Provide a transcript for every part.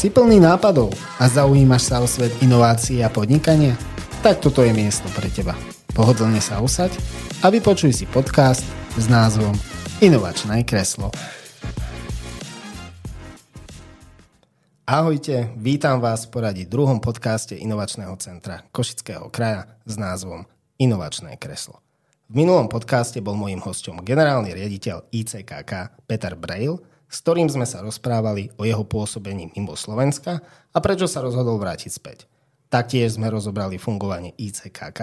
Si plný nápadov a zaujímaš sa o svet inovácií a podnikania? Tak toto je miesto pre teba. Pohodlne sa usaď a vypočuj si podcast s názvom Inovačné kreslo. Ahojte, vítam vás v poradí druhom podcaste Inovačného centra Košického kraja s názvom Inovačné kreslo. V minulom podcaste bol mojím hostom generálny riaditeľ ICKK Peter Brail, s ktorým sme sa rozprávali o jeho pôsobení mimo Slovenska a prečo sa rozhodol vrátiť späť. Taktiež sme rozobrali fungovanie ICKK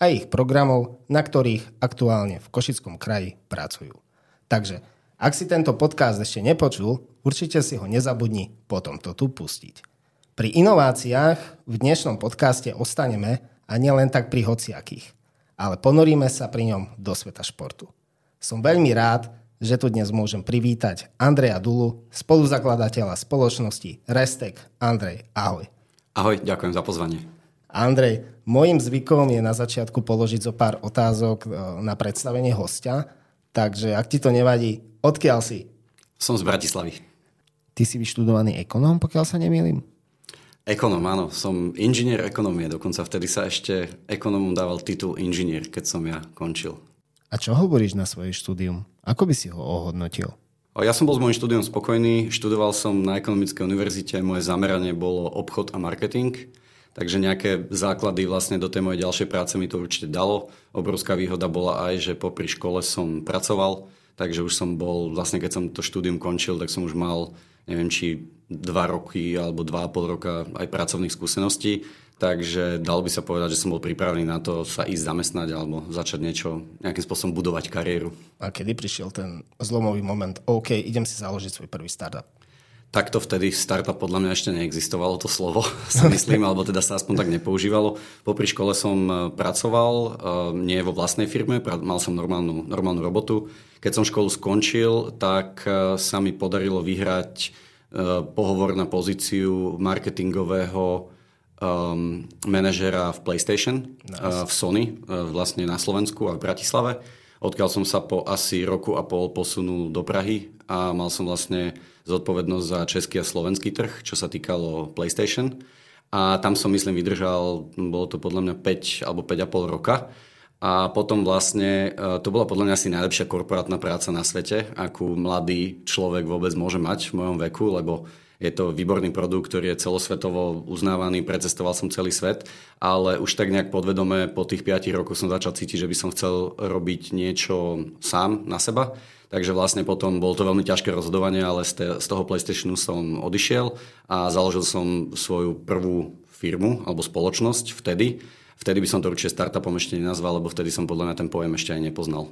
a ich programov, na ktorých aktuálne v Košickom kraji pracujú. Takže, ak si tento podcast ešte nepočul, určite si ho nezabudni potom to tu pustiť. Pri inováciách v dnešnom podcaste ostaneme a nielen tak pri hociakých, ale ponoríme sa pri ňom do sveta športu. Som veľmi rád, že tu dnes môžem privítať Andreja Dulu, spoluzakladateľa spoločnosti Restek. Andrej, ahoj. Ahoj, ďakujem za pozvanie. Andrej, môjim zvykom je na začiatku položiť zo pár otázok e, na predstavenie hostia, takže ak ti to nevadí, odkiaľ si? Som z Bratislavy. Ty si vyštudovaný ekonóm, pokiaľ sa nemýlim? Ekonóm, áno. Som inžinier ekonomie. Dokonca vtedy sa ešte ekonómom dával titul inžinier, keď som ja končil. A čo hovoríš na svoje štúdium? Ako by si ho ohodnotil? Ja som bol s môjim štúdiom spokojný, študoval som na ekonomickej univerzite, moje zameranie bolo obchod a marketing, takže nejaké základy vlastne do tej mojej ďalšej práce mi to určite dalo. Obrovská výhoda bola aj, že popri škole som pracoval, takže už som bol, vlastne keď som to štúdium končil, tak som už mal, neviem či dva roky alebo dva a pol roka aj pracovných skúseností, Takže dalo by sa povedať, že som bol pripravený na to sa ísť zamestnať alebo začať niečo, nejakým spôsobom budovať kariéru. A kedy prišiel ten zlomový moment, OK, idem si založiť svoj prvý startup? Takto vtedy startup podľa mňa ešte neexistovalo to slovo, si myslím, alebo teda sa aspoň tak nepoužívalo. Popri škole som e, pracoval, e, nie vo vlastnej firme, mal som normálnu, normálnu robotu. Keď som školu skončil, tak e, sa mi podarilo vyhrať pohovor na pozíciu marketingového um, manažera v PlayStation, nice. uh, v Sony, uh, vlastne na Slovensku a v Bratislave, odkiaľ som sa po asi roku a pol posunul do Prahy a mal som vlastne zodpovednosť za český a slovenský trh, čo sa týkalo PlayStation. A tam som, myslím, vydržal, bolo to podľa mňa 5 alebo 5,5 roka. A potom vlastne, uh, to bola podľa mňa asi najlepšia korporátna práca na svete, akú mladý človek vôbec môže mať v mojom veku, lebo je to výborný produkt, ktorý je celosvetovo uznávaný, precestoval som celý svet, ale už tak nejak podvedome po tých 5 rokoch som začal cítiť, že by som chcel robiť niečo sám na seba. Takže vlastne potom bolo to veľmi ťažké rozhodovanie, ale z toho PlayStationu som odišiel a založil som svoju prvú firmu alebo spoločnosť vtedy. Vtedy by som to určite startupom ešte nenazval, lebo vtedy som podľa mňa ten pojem ešte aj nepoznal.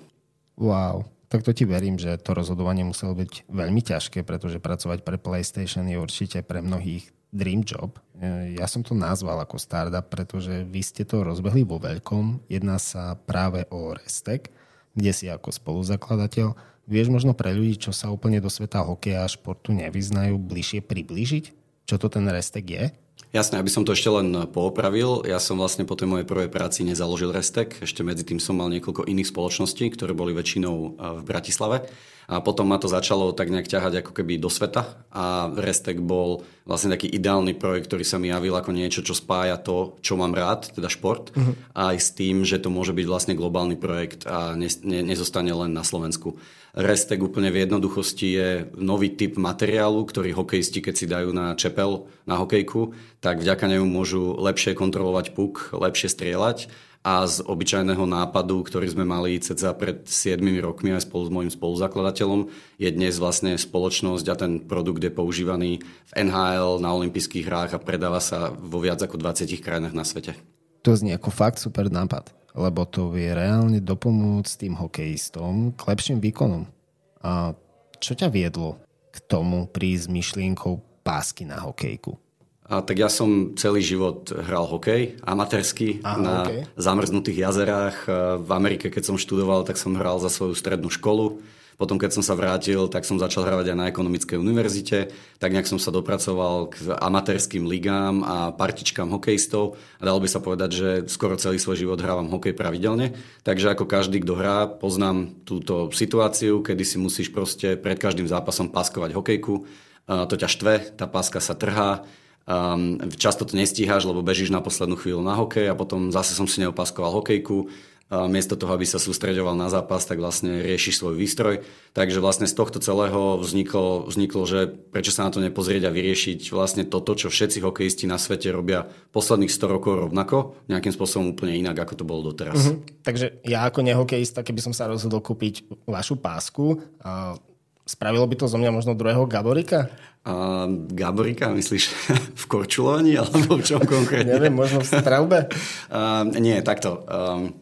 Wow tak to ti verím, že to rozhodovanie muselo byť veľmi ťažké, pretože pracovať pre PlayStation je určite pre mnohých dream job. E, ja som to nazval ako startup, pretože vy ste to rozbehli vo veľkom. Jedná sa práve o Restek, kde si ako spoluzakladateľ. Vieš možno pre ľudí, čo sa úplne do sveta hokeja a športu nevyznajú, bližšie priblížiť, čo to ten Restek je? Jasné, aby som to ešte len poopravil. Ja som vlastne po tej mojej prvej práci nezaložil Restek. Ešte medzi tým som mal niekoľko iných spoločností, ktoré boli väčšinou v Bratislave. A potom ma to začalo tak nejak ťahať ako keby do sveta a Restek bol vlastne taký ideálny projekt, ktorý sa mi javil ako niečo, čo spája to, čo mám rád, teda šport, uh-huh. aj s tým, že to môže byť vlastne globálny projekt a ne, ne, nezostane len na Slovensku. Restek úplne v jednoduchosti je nový typ materiálu, ktorý hokejisti, keď si dajú na čepel, na hokejku, tak vďaka nemu môžu lepšie kontrolovať puk, lepšie strieľať a z obyčajného nápadu, ktorý sme mali ceca pred 7 rokmi aj spolu s môjim spoluzakladateľom, je dnes vlastne spoločnosť a ten produkt je používaný v NHL, na olympijských hrách a predáva sa vo viac ako 20 krajinách na svete. To znie ako fakt super nápad, lebo to vie reálne dopomôcť tým hokejistom k lepším výkonom. A čo ťa viedlo k tomu prísť myšlienkou pásky na hokejku? A tak ja som celý život hral hokej, amatérsky, Aha, na okay. zamrznutých jazerách. V Amerike, keď som študoval, tak som hral za svoju strednú školu. Potom, keď som sa vrátil, tak som začal hrávať aj na ekonomickej univerzite. Tak nejak som sa dopracoval k amatérským ligám a partičkám hokejistov. A dalo by sa povedať, že skoro celý svoj život hrávam hokej pravidelne. Takže ako každý, kto hrá, poznám túto situáciu, kedy si musíš proste pred každým zápasom paskovať hokejku to ťa štve, tá páska sa trhá, Um, často to nestíhaš, lebo bežíš na poslednú chvíľu na hokej a potom zase som si neopaskoval hokejku. A miesto toho, aby sa sústreďoval na zápas, tak vlastne riešiš svoj výstroj. Takže vlastne z tohto celého vzniklo, vzniklo, že prečo sa na to nepozrieť a vyriešiť vlastne toto, čo všetci hokejisti na svete robia posledných 100 rokov rovnako, nejakým spôsobom úplne inak, ako to bolo doteraz. Mm-hmm. Takže ja ako nehokejista, keby som sa rozhodol kúpiť vašu pásku, spravilo by to zo mňa možno druhého Gaborika? A Gaborika, myslíš v korčulovaní alebo v čom konkrétne? Neviem, možno v strelbe? Uh, nie, takto. Um,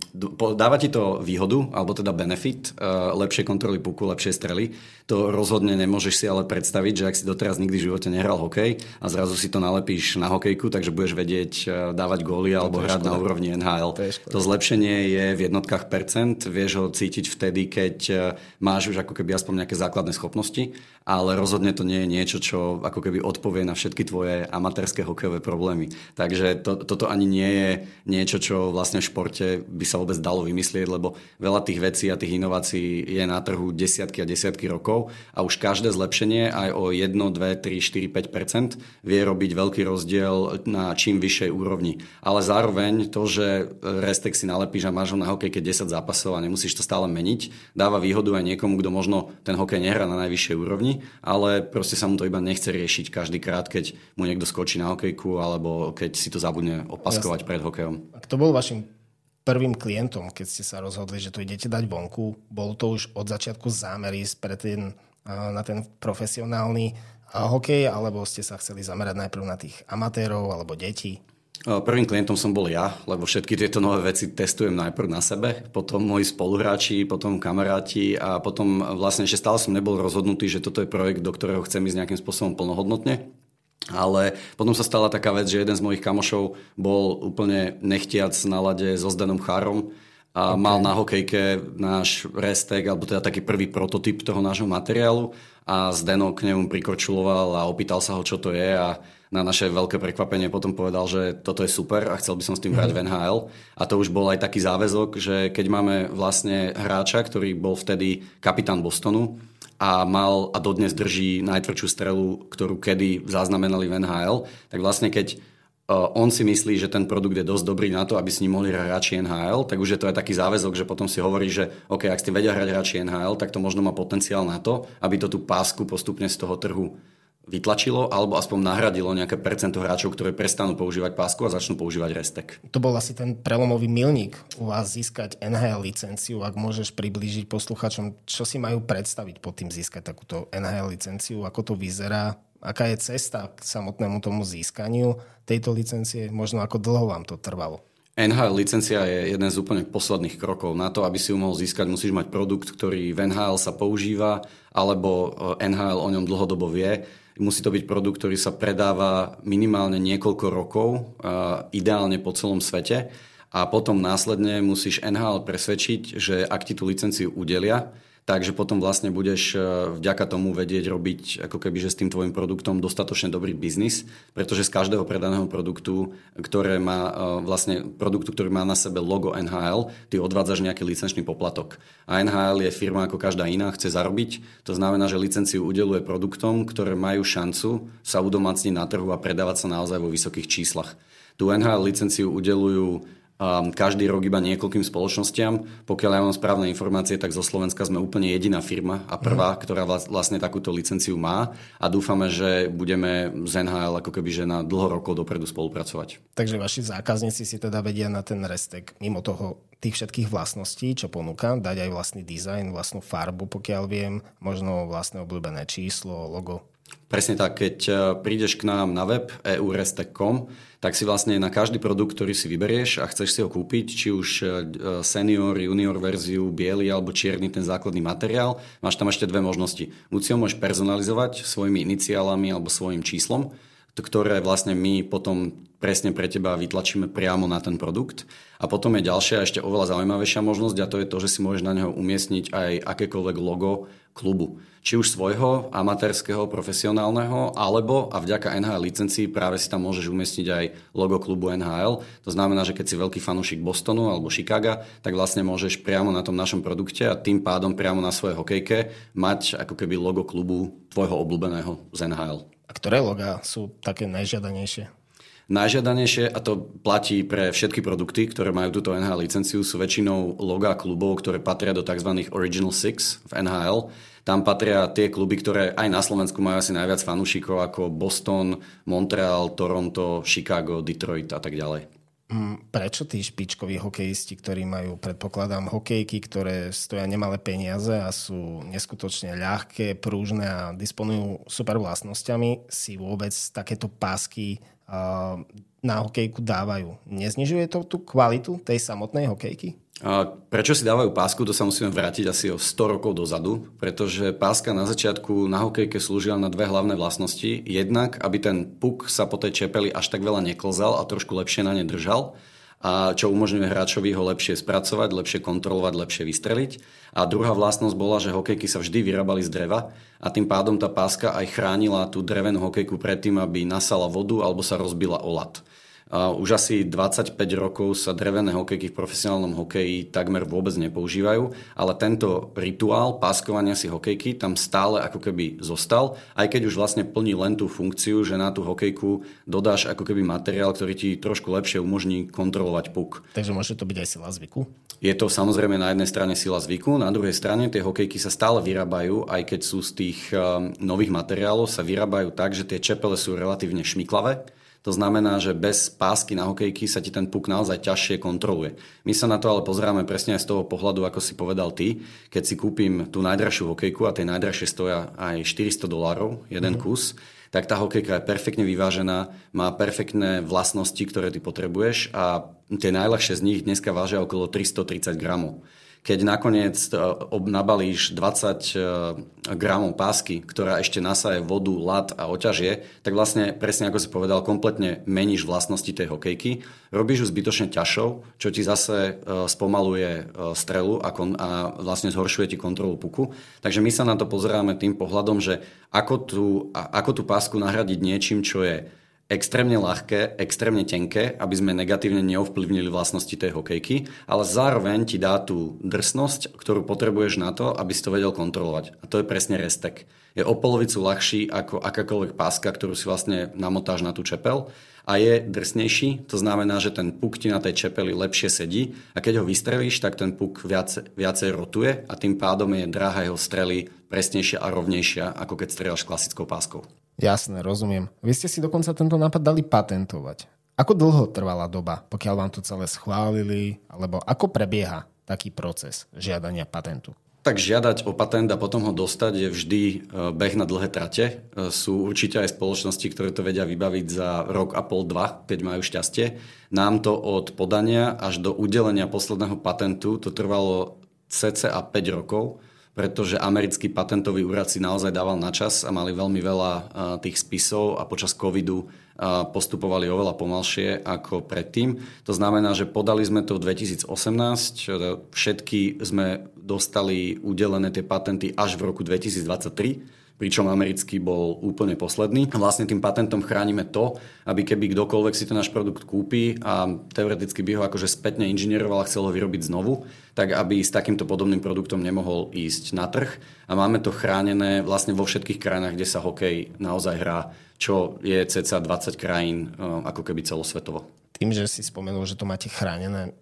dáva ti to výhodu, alebo teda benefit, uh, lepšie kontroly puku, lepšie strely. To rozhodne nemôžeš si ale predstaviť, že ak si doteraz nikdy v živote nehral hokej a zrazu si to nalepíš na hokejku, takže budeš vedieť uh, dávať góly alebo hrať na úrovni NHL. To, to zlepšenie je v jednotkách percent, vieš ho cítiť vtedy, keď uh, máš už ako keby aspoň nejaké základné schopnosti, ale rozhodne to nie je niečo, čo ako keby odpovie na všetky tvoje amatérske hokejové problémy. Takže to, toto ani nie je niečo, čo vlastne v športe by sa vôbec dalo vymyslieť, lebo veľa tých vecí a tých inovácií je na trhu desiatky a desiatky rokov a už každé zlepšenie aj o 1, 2, 3, 4, 5% vie robiť veľký rozdiel na čím vyššej úrovni. Ale zároveň to, že Restek si nalepíš a máš ho na hokej keď 10 zápasov a nemusíš to stále meniť, dáva výhodu aj niekomu, kto možno ten hokej nehrá na najvyššej úrovni, ale proste sa mu to iba nechce riešiť každý krát, keď mu niekto skočí na hokejku alebo keď si to zabudne opaskovať Jasne. pred hokejom. A kto bol vašim prvým klientom, keď ste sa rozhodli, že to idete dať vonku? Bol to už od začiatku zámer ísť pre ten, na ten profesionálny hokej, alebo ste sa chceli zamerať najprv na tých amatérov alebo detí? Prvým klientom som bol ja, lebo všetky tieto nové veci testujem najprv na sebe, potom moji spoluhráči, potom kamaráti a potom vlastne ešte stále som nebol rozhodnutý, že toto je projekt, do ktorého chcem ísť nejakým spôsobom plnohodnotne. Ale potom sa stala taká vec, že jeden z mojich kamošov bol úplne nechtiac na lade so Zdenom Chárom a okay. mal na hokejke náš restek, alebo teda taký prvý prototyp toho nášho materiálu a Zdeno k nemu prikorčuloval a opýtal sa ho, čo to je a na naše veľké prekvapenie potom povedal, že toto je super a chcel by som s tým hrať v NHL. A to už bol aj taký záväzok, že keď máme vlastne hráča, ktorý bol vtedy kapitán Bostonu a mal a dodnes drží najtvrdšiu strelu, ktorú kedy zaznamenali v NHL, tak vlastne keď on si myslí, že ten produkt je dosť dobrý na to, aby s ním mohli hrať hráči NHL, tak už je to aj taký záväzok, že potom si hovorí, že OK, ak ste vedia hrať hráči NHL, tak to možno má potenciál na to, aby to tú pásku postupne z toho trhu vytlačilo alebo aspoň nahradilo nejaké percento hráčov, ktoré prestanú používať pásku a začnú používať Restek. To bol asi ten prelomový milník u vás získať NHL licenciu. Ak môžeš priblížiť posluchačom, čo si majú predstaviť pod tým získať takúto NHL licenciu, ako to vyzerá, aká je cesta k samotnému tomu získaniu tejto licencie, možno ako dlho vám to trvalo. NHL licencia je jeden z úplne posledných krokov. Na to, aby si ju mohol získať, musíš mať produkt, ktorý v NHL sa používa, alebo eh, NHL o ňom dlhodobo vie Musí to byť produkt, ktorý sa predáva minimálne niekoľko rokov, ideálne po celom svete. A potom následne musíš NHL presvedčiť, že ak ti tú licenciu udelia, takže potom vlastne budeš e, vďaka tomu vedieť robiť ako keby, že s tým tvojim produktom dostatočne dobrý biznis, pretože z každého predaného produktu, ktoré má e, vlastne produktu, ktorý má na sebe logo NHL, ty odvádzaš nejaký licenčný poplatok. A NHL je firma ako každá iná, chce zarobiť, to znamená, že licenciu udeluje produktom, ktoré majú šancu sa udomacniť na trhu a predávať sa naozaj vo vysokých číslach. Tu NHL licenciu udelujú každý rok iba niekoľkým spoločnostiam. Pokiaľ ja mám správne informácie, tak zo Slovenska sme úplne jediná firma a prvá, mm. ktorá vlastne takúto licenciu má a dúfame, že budeme z NHL ako keby že na dlho rokov dopredu spolupracovať. Takže vaši zákazníci si teda vedia na ten restek mimo toho tých všetkých vlastností, čo ponúka, dať aj vlastný dizajn, vlastnú farbu, pokiaľ viem, možno vlastné obľúbené číslo, logo. Presne tak, keď e, prídeš k nám na web eurestek.com, tak si vlastne na každý produkt, ktorý si vyberieš a chceš si ho kúpiť, či už e, senior, junior verziu, biely alebo čierny ten základný materiál, máš tam ešte dve možnosti. Buď si ho môžeš personalizovať svojimi iniciálami alebo svojim číslom, ktoré vlastne my potom presne pre teba vytlačíme priamo na ten produkt. A potom je ďalšia, ešte oveľa zaujímavejšia možnosť a to je to, že si môžeš na neho umiestniť aj akékoľvek logo klubu. Či už svojho, amatérskeho, profesionálneho, alebo a vďaka NHL licencii práve si tam môžeš umiestniť aj logo klubu NHL. To znamená, že keď si veľký fanúšik Bostonu alebo Chicaga, tak vlastne môžeš priamo na tom našom produkte a tým pádom priamo na svojej hokejke mať ako keby logo klubu tvojho obľúbeného z NHL. A ktoré logá sú také najžiadanejšie? Najžiadanejšie, a to platí pre všetky produkty, ktoré majú túto NHL licenciu, sú väčšinou logá klubov, ktoré patria do tzv. Original Six v NHL. Tam patria tie kluby, ktoré aj na Slovensku majú asi najviac fanúšikov ako Boston, Montreal, Toronto, Chicago, Detroit a tak ďalej. Mm, prečo tí špičkoví hokejisti, ktorí majú, predpokladám, hokejky, ktoré stoja nemalé peniaze a sú neskutočne ľahké, prúžne a disponujú super vlastnosťami, si vôbec takéto pásky na hokejku dávajú. Neznižuje to tú kvalitu tej samotnej hokejky? Prečo si dávajú pásku, to sa musíme vrátiť asi o 100 rokov dozadu, pretože páska na začiatku na hokejke slúžila na dve hlavné vlastnosti. Jednak, aby ten puk sa po tej čepeli až tak veľa neklzal a trošku lepšie na ne držal a čo umožňuje hráčovi ho lepšie spracovať, lepšie kontrolovať, lepšie vystreliť. A druhá vlastnosť bola, že hokejky sa vždy vyrábali z dreva a tým pádom tá páska aj chránila tú drevenú hokejku predtým, aby nasala vodu alebo sa rozbila o lat. Už asi 25 rokov sa drevené hokejky v profesionálnom hokeji takmer vôbec nepoužívajú, ale tento rituál páskovania si hokejky tam stále ako keby zostal, aj keď už vlastne plní len tú funkciu, že na tú hokejku dodáš ako keby materiál, ktorý ti trošku lepšie umožní kontrolovať puk. Takže môže to byť aj sila zvyku? Je to samozrejme na jednej strane sila zvyku, na druhej strane tie hokejky sa stále vyrábajú, aj keď sú z tých um, nových materiálov, sa vyrábajú tak, že tie čepele sú relatívne šmiklavé to znamená, že bez pásky na hokejky sa ti ten puk naozaj ťažšie kontroluje. My sa na to ale pozeráme presne aj z toho pohľadu, ako si povedal ty. Keď si kúpim tú najdražšiu hokejku a tie najdražšie stoja aj 400 dolárov, jeden mm. kus, tak tá hokejka je perfektne vyvážená, má perfektné vlastnosti, ktoré ty potrebuješ a tie najľahšie z nich dneska vážia okolo 330 gramov keď nakoniec e, nabalíš 20 e, gramov pásky, ktorá ešte nasaje vodu, lat a oťažie, tak vlastne presne ako si povedal, kompletne meníš vlastnosti tej hokejky, robíš ju zbytočne ťažšou, čo ti zase e, spomaluje strelu a, kon, a vlastne zhoršuje ti kontrolu puku. Takže my sa na to pozeráme tým pohľadom, že ako tú, ako tú pásku nahradiť niečím, čo je extrémne ľahké, extrémne tenké, aby sme negatívne neovplyvnili vlastnosti tej hokejky, ale zároveň ti dá tú drsnosť, ktorú potrebuješ na to, aby si to vedel kontrolovať. A to je presne restek. Je o polovicu ľahší ako akákoľvek páska, ktorú si vlastne namotáš na tú čepel a je drsnejší, to znamená, že ten puk ti na tej čepeli lepšie sedí a keď ho vystrelíš, tak ten puk viac, viacej rotuje a tým pádom je dráha jeho strely presnejšia a rovnejšia, ako keď strieľaš klasickou páskou. Jasné, rozumiem. Vy ste si dokonca tento nápad dali patentovať. Ako dlho trvala doba, pokiaľ vám to celé schválili, alebo ako prebieha taký proces žiadania patentu? Tak žiadať o patent a potom ho dostať je vždy e, beh na dlhé trate. E, sú určite aj spoločnosti, ktoré to vedia vybaviť za rok a pol, dva, keď majú šťastie. Nám to od podania až do udelenia posledného patentu to trvalo cca 5 rokov pretože americký patentový úrad si naozaj dával na čas a mali veľmi veľa tých spisov a počas covidu postupovali oveľa pomalšie ako predtým. To znamená, že podali sme to v 2018, všetky sme dostali udelené tie patenty až v roku 2023 pričom americký bol úplne posledný. Vlastne tým patentom chránime to, aby keby kdokoľvek si ten náš produkt kúpi a teoreticky by ho akože spätne inžinieroval a chcel ho vyrobiť znovu, tak aby s takýmto podobným produktom nemohol ísť na trh. A máme to chránené vlastne vo všetkých krajinách, kde sa hokej naozaj hrá, čo je cca 20 krajín eh, ako keby celosvetovo. Tým, že si spomenul, že to máte chránené,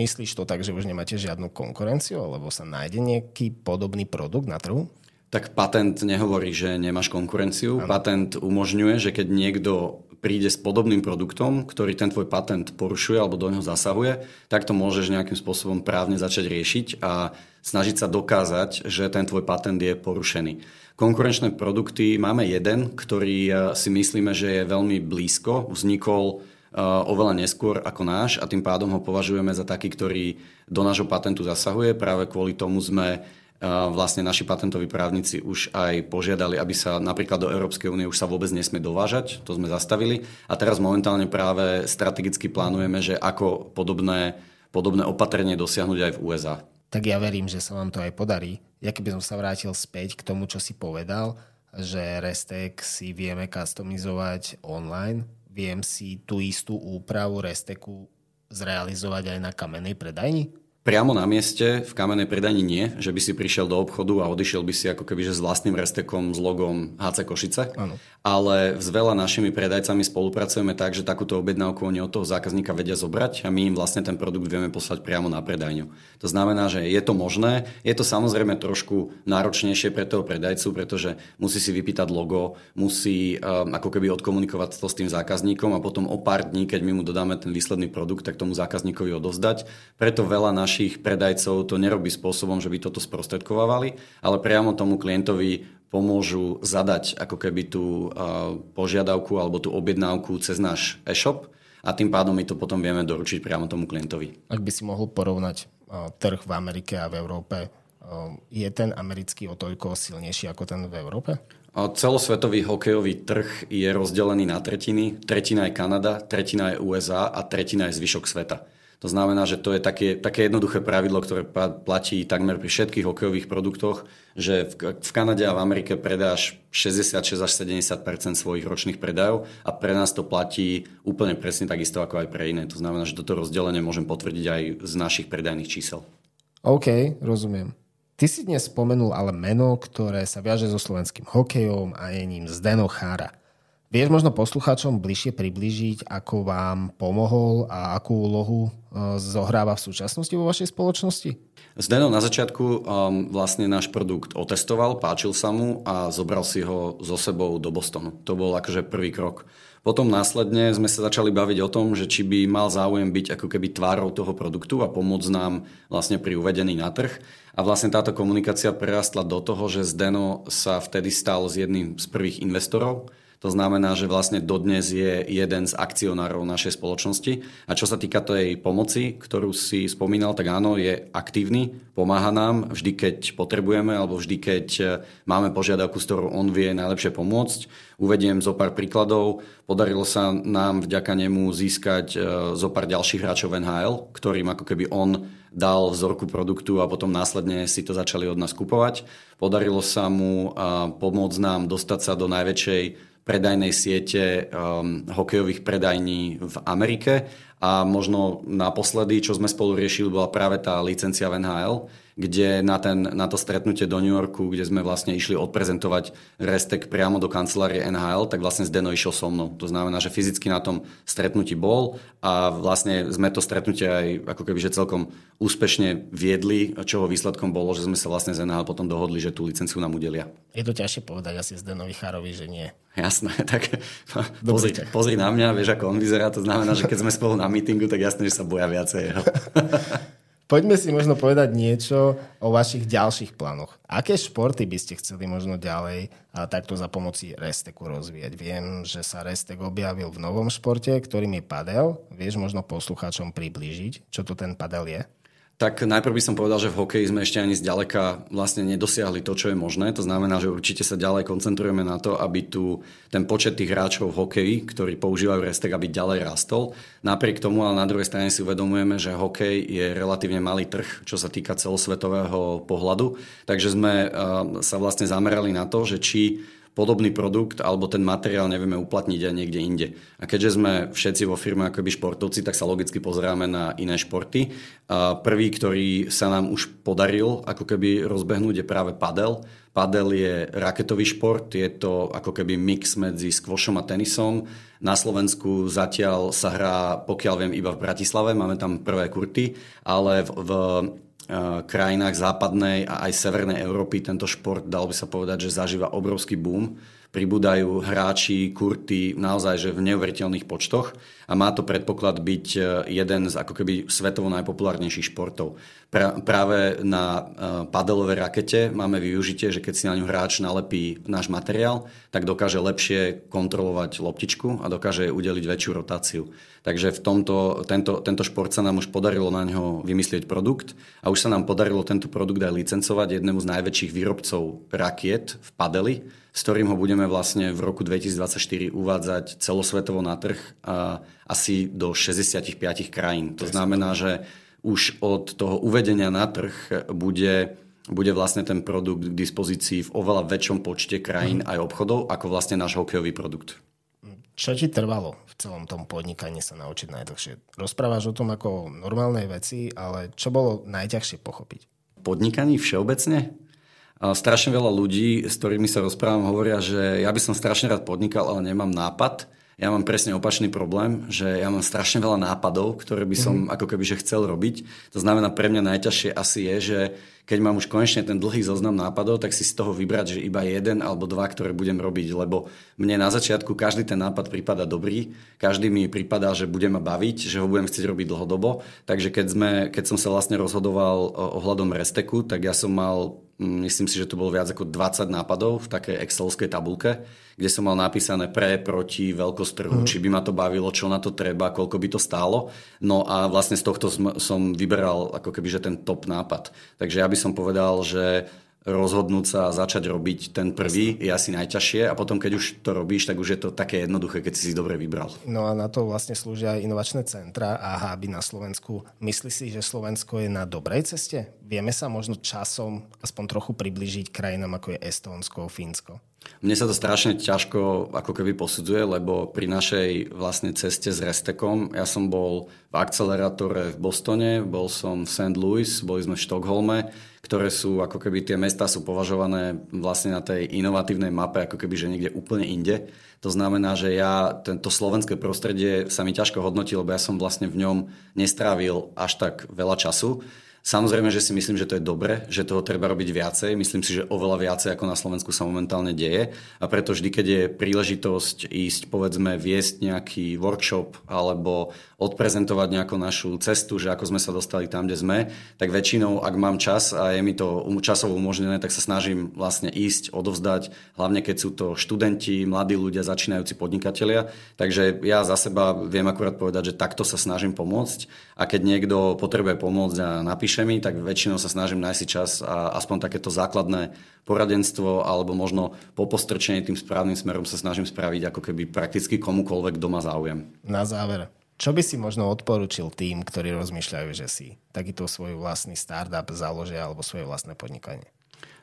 myslíš to tak, že už nemáte žiadnu konkurenciu, alebo sa nájde nejaký podobný produkt na trhu? Tak patent nehovorí, že nemáš konkurenciu. Ano. Patent umožňuje, že keď niekto príde s podobným produktom, ktorý ten tvoj patent porušuje alebo do neho zasahuje, tak to môžeš nejakým spôsobom právne začať riešiť a snažiť sa dokázať, že ten tvoj patent je porušený. Konkurenčné produkty máme jeden, ktorý eh, si myslíme, že je veľmi blízko. Vznikol eh, oveľa neskôr ako náš a tým pádom ho považujeme za taký, ktorý do nášho patentu zasahuje. Práve kvôli tomu sme vlastne naši patentoví právnici už aj požiadali, aby sa napríklad do Európskej únie už sa vôbec nesme dovážať, to sme zastavili. A teraz momentálne práve strategicky plánujeme, že ako podobné, podobné opatrenie dosiahnuť aj v USA. Tak ja verím, že sa vám to aj podarí. Ja keby som sa vrátil späť k tomu, čo si povedal, že Restek si vieme customizovať online, viem si tú istú úpravu Resteku zrealizovať aj na kamenej predajni? Priamo na mieste, v kamenej predani nie, že by si prišiel do obchodu a odišiel by si ako keby že s vlastným restekom s logom HC Košice. Ano. Ale s veľa našimi predajcami spolupracujeme tak, že takúto objednávku oni od toho zákazníka vedia zobrať a my im vlastne ten produkt vieme poslať priamo na predajňu. To znamená, že je to možné. Je to samozrejme trošku náročnejšie pre toho predajcu, pretože musí si vypýtať logo, musí um, ako keby odkomunikovať to s tým zákazníkom a potom o pár dní, keď my mu dodáme ten výsledný produkt, tak tomu zákazníkovi odovzdať. Preto veľa naš našich predajcov to nerobí spôsobom, že by toto sprostredkovávali, ale priamo tomu klientovi pomôžu zadať ako keby tú požiadavku alebo tú objednávku cez náš e-shop a tým pádom my to potom vieme doručiť priamo tomu klientovi. Ak by si mohol porovnať trh v Amerike a v Európe, je ten americký o toľko silnejší ako ten v Európe? Celosvetový hokejový trh je rozdelený na tretiny. Tretina je Kanada, tretina je USA a tretina je zvyšok sveta. To znamená, že to je také, také jednoduché pravidlo, ktoré platí takmer pri všetkých hokejových produktoch, že v, v Kanade a v Amerike predáš 66 až 70% svojich ročných predajov a pre nás to platí úplne presne takisto ako aj pre iné. To znamená, že toto rozdelenie môžem potvrdiť aj z našich predajných čísel. OK, rozumiem. Ty si dnes spomenul ale meno, ktoré sa viaže so slovenským hokejom a je ním Zdeno Chára. Vieš možno poslucháčom bližšie priblížiť, ako vám pomohol a akú úlohu e, zohráva v súčasnosti vo vašej spoločnosti? Zdeno na začiatku um, vlastne náš produkt otestoval, páčil sa mu a zobral si ho so sebou do Bostonu. To bol akože prvý krok. Potom následne sme sa začali baviť o tom, že či by mal záujem byť ako keby tvárou toho produktu a pomôcť nám vlastne pri uvedení na trh. A vlastne táto komunikácia prerastla do toho, že Zdeno sa vtedy stal z jedným z prvých investorov to znamená, že vlastne dodnes je jeden z akcionárov našej spoločnosti. A čo sa týka tej pomoci, ktorú si spomínal, tak áno, je aktívny, pomáha nám vždy, keď potrebujeme, alebo vždy, keď e, máme požiadavku, s ktorou on vie najlepšie pomôcť. Uvediem zo pár príkladov. Podarilo sa nám vďaka nemu získať e, zo pár ďalších hráčov NHL, ktorým ako keby on dal vzorku produktu a potom následne si to začali od nás kupovať. Podarilo sa mu pomôcť nám dostať sa do najväčšej predajnej siete um, hokejových predajní v Amerike a možno naposledy, čo sme spolu riešili, bola práve tá licencia v NHL, kde na, ten, na to stretnutie do New Yorku, kde sme vlastne išli odprezentovať Restek priamo do kancelárie NHL, tak vlastne Zdeno išiel so mnou. To znamená, že fyzicky na tom stretnutí bol a vlastne sme to stretnutie aj ako keby že celkom úspešne viedli, čoho výsledkom bolo, že sme sa vlastne z NHL potom dohodli, že tú licenciu nám udelia. Je to ťažšie povedať asi Zdenovi Chárovi, že nie. Jasné, tak pozri, pozri na mňa, vieš ako on vyzerá, to znamená, že keď sme spolu na meetingu, tak jasné, že sa boja viacej jeho. Poďme si možno povedať niečo o vašich ďalších plánoch. Aké športy by ste chceli možno ďalej a takto za pomoci Resteku rozvíjať? Viem, že sa Restek objavil v novom športe, ktorým je padel. Vieš možno poslucháčom priblížiť, čo to ten padel je? Tak najprv by som povedal, že v hokeji sme ešte ani zďaleka vlastne nedosiahli to, čo je možné. To znamená, že určite sa ďalej koncentrujeme na to, aby tu ten počet tých hráčov v hokeji, ktorí používajú restek, aby ďalej rastol. Napriek tomu, ale na druhej strane si uvedomujeme, že hokej je relatívne malý trh, čo sa týka celosvetového pohľadu. Takže sme sa vlastne zamerali na to, že či podobný produkt alebo ten materiál nevieme uplatniť aj niekde inde. A keďže sme všetci vo firme akoby športovci, tak sa logicky pozeráme na iné športy. A prvý, ktorý sa nám už podaril ako keby rozbehnúť je práve padel. Padel je raketový šport, je to ako keby mix medzi skvošom a tenisom. Na Slovensku zatiaľ sa hrá, pokiaľ viem, iba v Bratislave, máme tam prvé kurty, ale v, v krajinách západnej a aj severnej Európy tento šport, dalo by sa povedať, že zažíva obrovský boom. Pribúdajú hráči, kurty naozaj že v neuveriteľných počtoch a má to predpoklad byť e, jeden z ako keby svetovo najpopulárnejších športov. Pra, práve na uh, padelovej rakete máme využitie, že keď si na ňu hráč nalepí náš materiál, tak dokáže lepšie kontrolovať loptičku a dokáže udeliť väčšiu rotáciu. Takže v tomto, tento, tento šport sa nám už podarilo na ňo vymyslieť produkt a už sa nám podarilo tento produkt aj licencovať jednému z najväčších výrobcov rakiet v padeli, s ktorým ho budeme vlastne v roku 2024 uvádzať celosvetovo na trh a asi do 65 krajín. To znamená, že už od toho uvedenia na trh bude, bude vlastne ten produkt k dispozícii v oveľa väčšom počte krajín mm. aj obchodov, ako vlastne náš hokejový produkt. Čo ti trvalo v celom tom podnikaní sa naučiť najdlhšie? Rozprávaš o tom ako normálnej veci, ale čo bolo najťažšie pochopiť? Podnikaní všeobecne? Strašne veľa ľudí, s ktorými sa rozprávam, hovoria, že ja by som strašne rád podnikal, ale nemám nápad ja mám presne opačný problém, že ja mám strašne veľa nápadov, ktoré by som mm-hmm. ako keby že chcel robiť. To znamená, pre mňa najťažšie asi je, že keď mám už konečne ten dlhý zoznam nápadov, tak si z toho vybrať, že iba jeden alebo dva, ktoré budem robiť, lebo mne na začiatku každý ten nápad prípada dobrý, každý mi prípada, že bude ma baviť, že ho budem chcieť robiť dlhodobo. Takže keď, sme, keď som sa vlastne rozhodoval ohľadom Resteku, tak ja som mal Mm, myslím si, že to bolo viac ako 20 nápadov v takej excelovskej tabulke, kde som mal napísané pre, proti, veľkosť trhu, mm. či by ma to bavilo, čo na to treba, koľko by to stálo. No a vlastne z tohto som vyberal ako keby, že ten top nápad. Takže ja by som povedal, že rozhodnúť sa a začať robiť ten prvý je asi najťažšie a potom, keď už to robíš, tak už je to také jednoduché, keď si si dobre vybral. No a na to vlastne slúžia aj inovačné centra a háby na Slovensku. Myslí si, že Slovensko je na dobrej ceste? Vieme sa možno časom aspoň trochu približiť krajinám ako je Estónsko, Fínsko? Mne sa to strašne ťažko ako keby posudzuje, lebo pri našej vlastne ceste s Restekom, ja som bol v akcelerátore v Bostone, bol som v St. Louis, boli sme v Štokholme, ktoré sú, ako keby tie mesta sú považované vlastne na tej inovatívnej mape, ako keby, že niekde úplne inde. To znamená, že ja tento slovenské prostredie sa mi ťažko hodnotí, lebo ja som vlastne v ňom nestrávil až tak veľa času. Samozrejme, že si myslím, že to je dobre, že toho treba robiť viacej. Myslím si, že oveľa viacej ako na Slovensku sa momentálne deje. A preto vždy, keď je príležitosť ísť, povedzme, viesť nejaký workshop alebo odprezentovať nejakú našu cestu, že ako sme sa dostali tam, kde sme, tak väčšinou, ak mám čas a je mi to časovo umožnené, tak sa snažím vlastne ísť, odovzdať, hlavne keď sú to študenti, mladí ľudia, začínajúci podnikatelia. Takže ja za seba viem akurát povedať, že takto sa snažím pomôcť a keď niekto potrebuje pomôcť a napíše napíše mi, tak väčšinou sa snažím nájsť si čas a aspoň takéto základné poradenstvo alebo možno po postrčení tým správnym smerom sa snažím spraviť ako keby prakticky komukoľvek doma záujem. Na záver, čo by si možno odporučil tým, ktorí rozmýšľajú, že si takýto svoj vlastný startup založia alebo svoje vlastné podnikanie?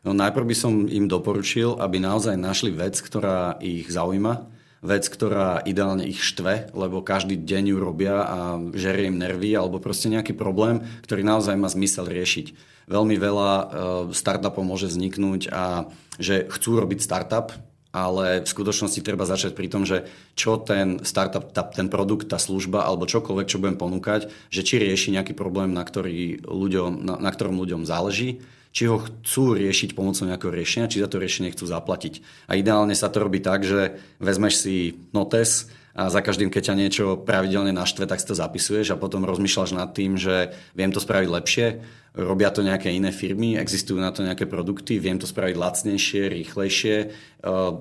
No najprv by som im doporučil, aby naozaj našli vec, ktorá ich zaujíma, vec, ktorá ideálne ich štve, lebo každý deň ju robia a žerie im nervy, alebo proste nejaký problém, ktorý naozaj má zmysel riešiť. Veľmi veľa e, startupov môže vzniknúť a že chcú robiť startup, ale v skutočnosti treba začať pri tom, že čo ten startup, ten produkt, tá služba alebo čokoľvek, čo budem ponúkať, že či rieši nejaký problém, na, ktorý ľuďom, na, na ktorom ľuďom záleží či ho chcú riešiť pomocou nejakého riešenia, či za to riešenie chcú zaplatiť. A ideálne sa to robí tak, že vezmeš si notes a za každým, keď ťa niečo pravidelne naštve, tak si to zapisuješ a potom rozmýšľaš nad tým, že viem to spraviť lepšie, robia to nejaké iné firmy, existujú na to nejaké produkty, viem to spraviť lacnejšie, rýchlejšie, e,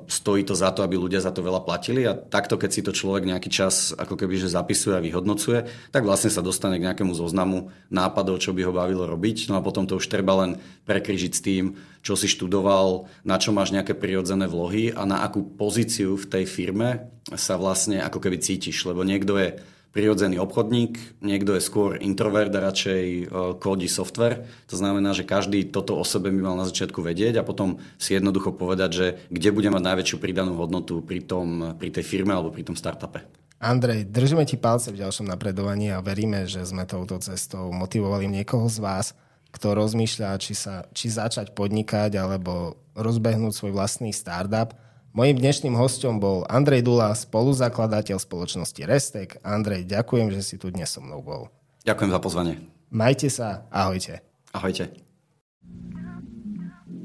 stojí to za to, aby ľudia za to veľa platili a takto, keď si to človek nejaký čas ako keby že zapisuje a vyhodnocuje, tak vlastne sa dostane k nejakému zoznamu nápadov, čo by ho bavilo robiť. No a potom to už treba len prekryžiť s tým, čo si študoval, na čo máš nejaké prirodzené vlohy a na akú pozíciu v tej firme sa vlastne ako keby cítiš. Lebo niekto je prirodzený obchodník, niekto je skôr introvert a radšej e, kódi software. To znamená, že každý toto o sebe by mal na začiatku vedieť a potom si jednoducho povedať, že kde bude mať najväčšiu pridanú hodnotu pri, tom, pri tej firme alebo pri tom startupe. Andrej, držíme ti palce v ďalšom napredovaní a veríme, že sme touto cestou motivovali niekoho z vás, kto rozmýšľa, či, sa, či začať podnikať alebo rozbehnúť svoj vlastný startup – Mojím dnešným hostom bol Andrej Dula, spoluzakladateľ spoločnosti Restek. Andrej, ďakujem, že si tu dnes so mnou bol. Ďakujem za pozvanie. Majte sa, ahojte. Ahojte.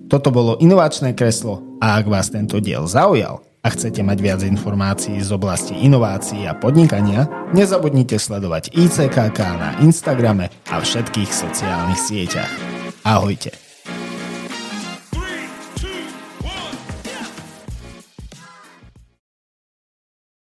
Toto bolo inovačné kreslo a ak vás tento diel zaujal a chcete mať viac informácií z oblasti inovácií a podnikania, nezabudnite sledovať ICKK na Instagrame a všetkých sociálnych sieťach. Ahojte!